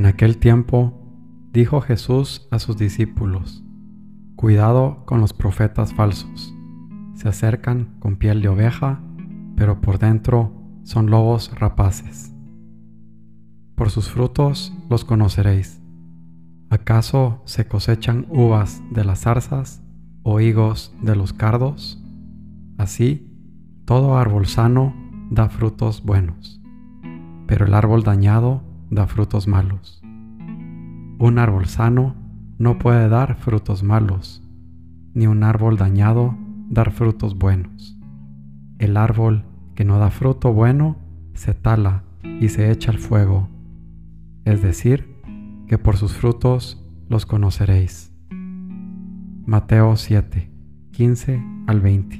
En aquel tiempo dijo Jesús a sus discípulos, Cuidado con los profetas falsos. Se acercan con piel de oveja, pero por dentro son lobos rapaces. Por sus frutos los conoceréis. ¿Acaso se cosechan uvas de las zarzas o higos de los cardos? Así, todo árbol sano da frutos buenos, pero el árbol dañado da frutos malos. Un árbol sano no puede dar frutos malos, ni un árbol dañado dar frutos buenos. El árbol que no da fruto bueno se tala y se echa al fuego, es decir, que por sus frutos los conoceréis. Mateo 7, 15 al 20.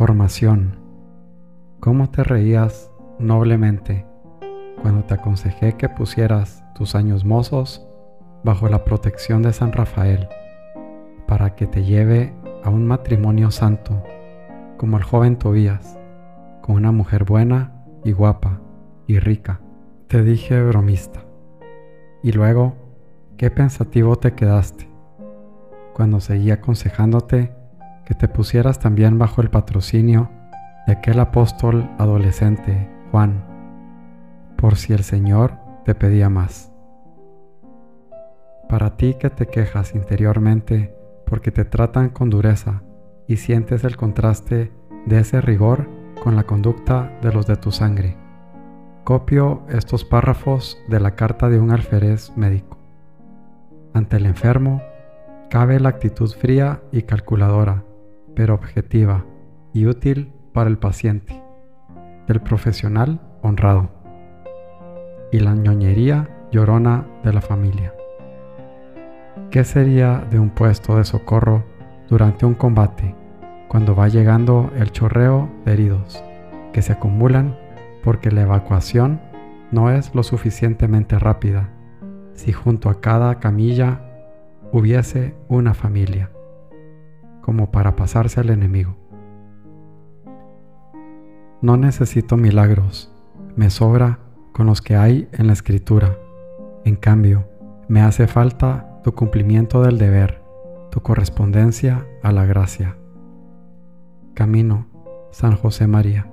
Formación. ¿Cómo te reías noblemente cuando te aconsejé que pusieras tus años mozos bajo la protección de San Rafael para que te lleve a un matrimonio santo, como el joven Tobías, con una mujer buena y guapa y rica? Te dije bromista. Y luego, qué pensativo te quedaste cuando seguí aconsejándote que te pusieras también bajo el patrocinio de aquel apóstol adolescente, Juan, por si el Señor te pedía más. Para ti que te quejas interiormente porque te tratan con dureza y sientes el contraste de ese rigor con la conducta de los de tu sangre. Copio estos párrafos de la carta de un alférez médico. Ante el enfermo, cabe la actitud fría y calculadora pero objetiva y útil para el paciente, del profesional honrado y la ñoñería llorona de la familia. ¿Qué sería de un puesto de socorro durante un combate cuando va llegando el chorreo de heridos que se acumulan porque la evacuación no es lo suficientemente rápida si junto a cada camilla hubiese una familia? Como para pasarse al enemigo. No necesito milagros, me sobra con los que hay en la escritura. En cambio, me hace falta tu cumplimiento del deber, tu correspondencia a la gracia. Camino, San José María.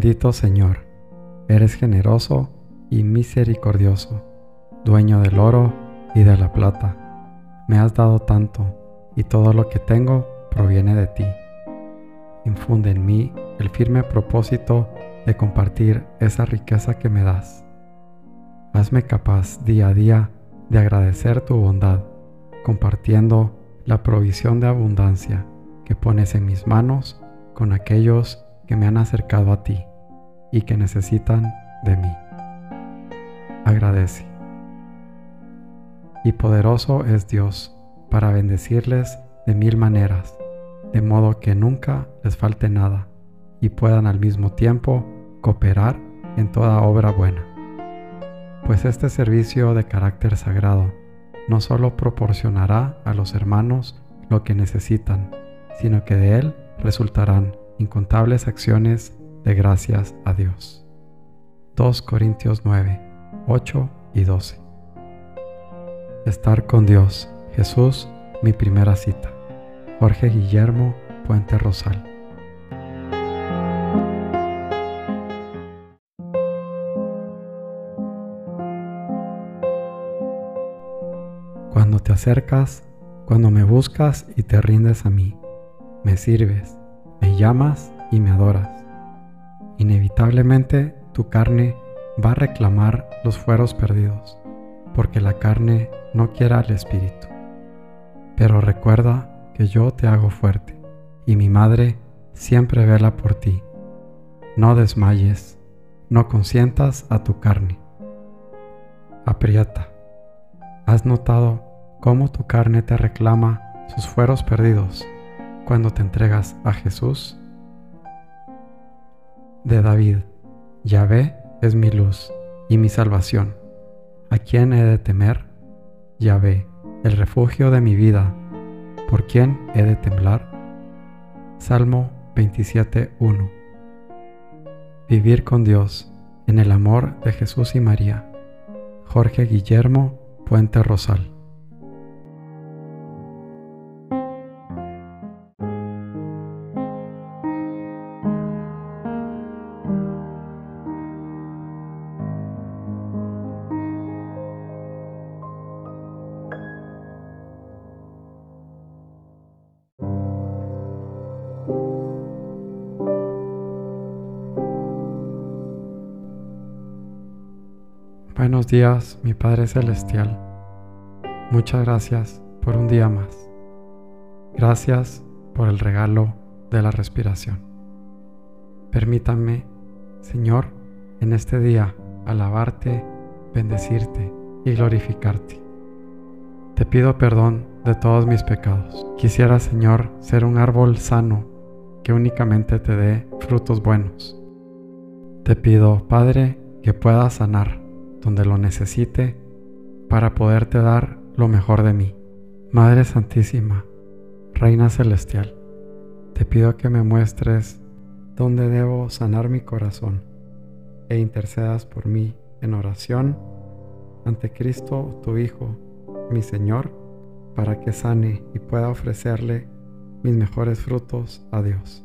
Bendito Señor, eres generoso y misericordioso, dueño del oro y de la plata. Me has dado tanto, y todo lo que tengo proviene de ti. Infunde en mí el firme propósito de compartir esa riqueza que me das. Hazme capaz día a día de agradecer tu bondad, compartiendo la provisión de abundancia que pones en mis manos con aquellos que me han acercado a ti y que necesitan de mí. Agradece. Y poderoso es Dios para bendecirles de mil maneras, de modo que nunca les falte nada y puedan al mismo tiempo cooperar en toda obra buena. Pues este servicio de carácter sagrado no solo proporcionará a los hermanos lo que necesitan, sino que de él resultarán incontables acciones de gracias a Dios. 2 Corintios 9, 8 y 12. Estar con Dios, Jesús mi primera cita. Jorge Guillermo Puente Rosal. Cuando te acercas, cuando me buscas y te rindes a mí, me sirves, me llamas y me adoras. Inevitablemente tu carne va a reclamar los fueros perdidos, porque la carne no quiere al espíritu. Pero recuerda que yo te hago fuerte, y mi madre siempre vela por ti. No desmayes, no consientas a tu carne. Aprieta. ¿Has notado cómo tu carne te reclama sus fueros perdidos cuando te entregas a Jesús? De David, Yahvé es mi luz y mi salvación. ¿A quién he de temer? Yahvé el refugio de mi vida, ¿por quién he de temblar? Salmo 27.1 Vivir con Dios en el amor de Jesús y María. Jorge Guillermo Puente Rosal Buenos días, mi Padre Celestial. Muchas gracias por un día más. Gracias por el regalo de la respiración. Permítanme, Señor, en este día alabarte, bendecirte y glorificarte. Te pido perdón de todos mis pecados. Quisiera, Señor, ser un árbol sano que únicamente te dé frutos buenos. Te pido, Padre, que puedas sanar donde lo necesite para poderte dar lo mejor de mí. Madre Santísima, Reina Celestial, te pido que me muestres dónde debo sanar mi corazón e intercedas por mí en oración ante Cristo, tu Hijo, mi Señor, para que sane y pueda ofrecerle mis mejores frutos a Dios.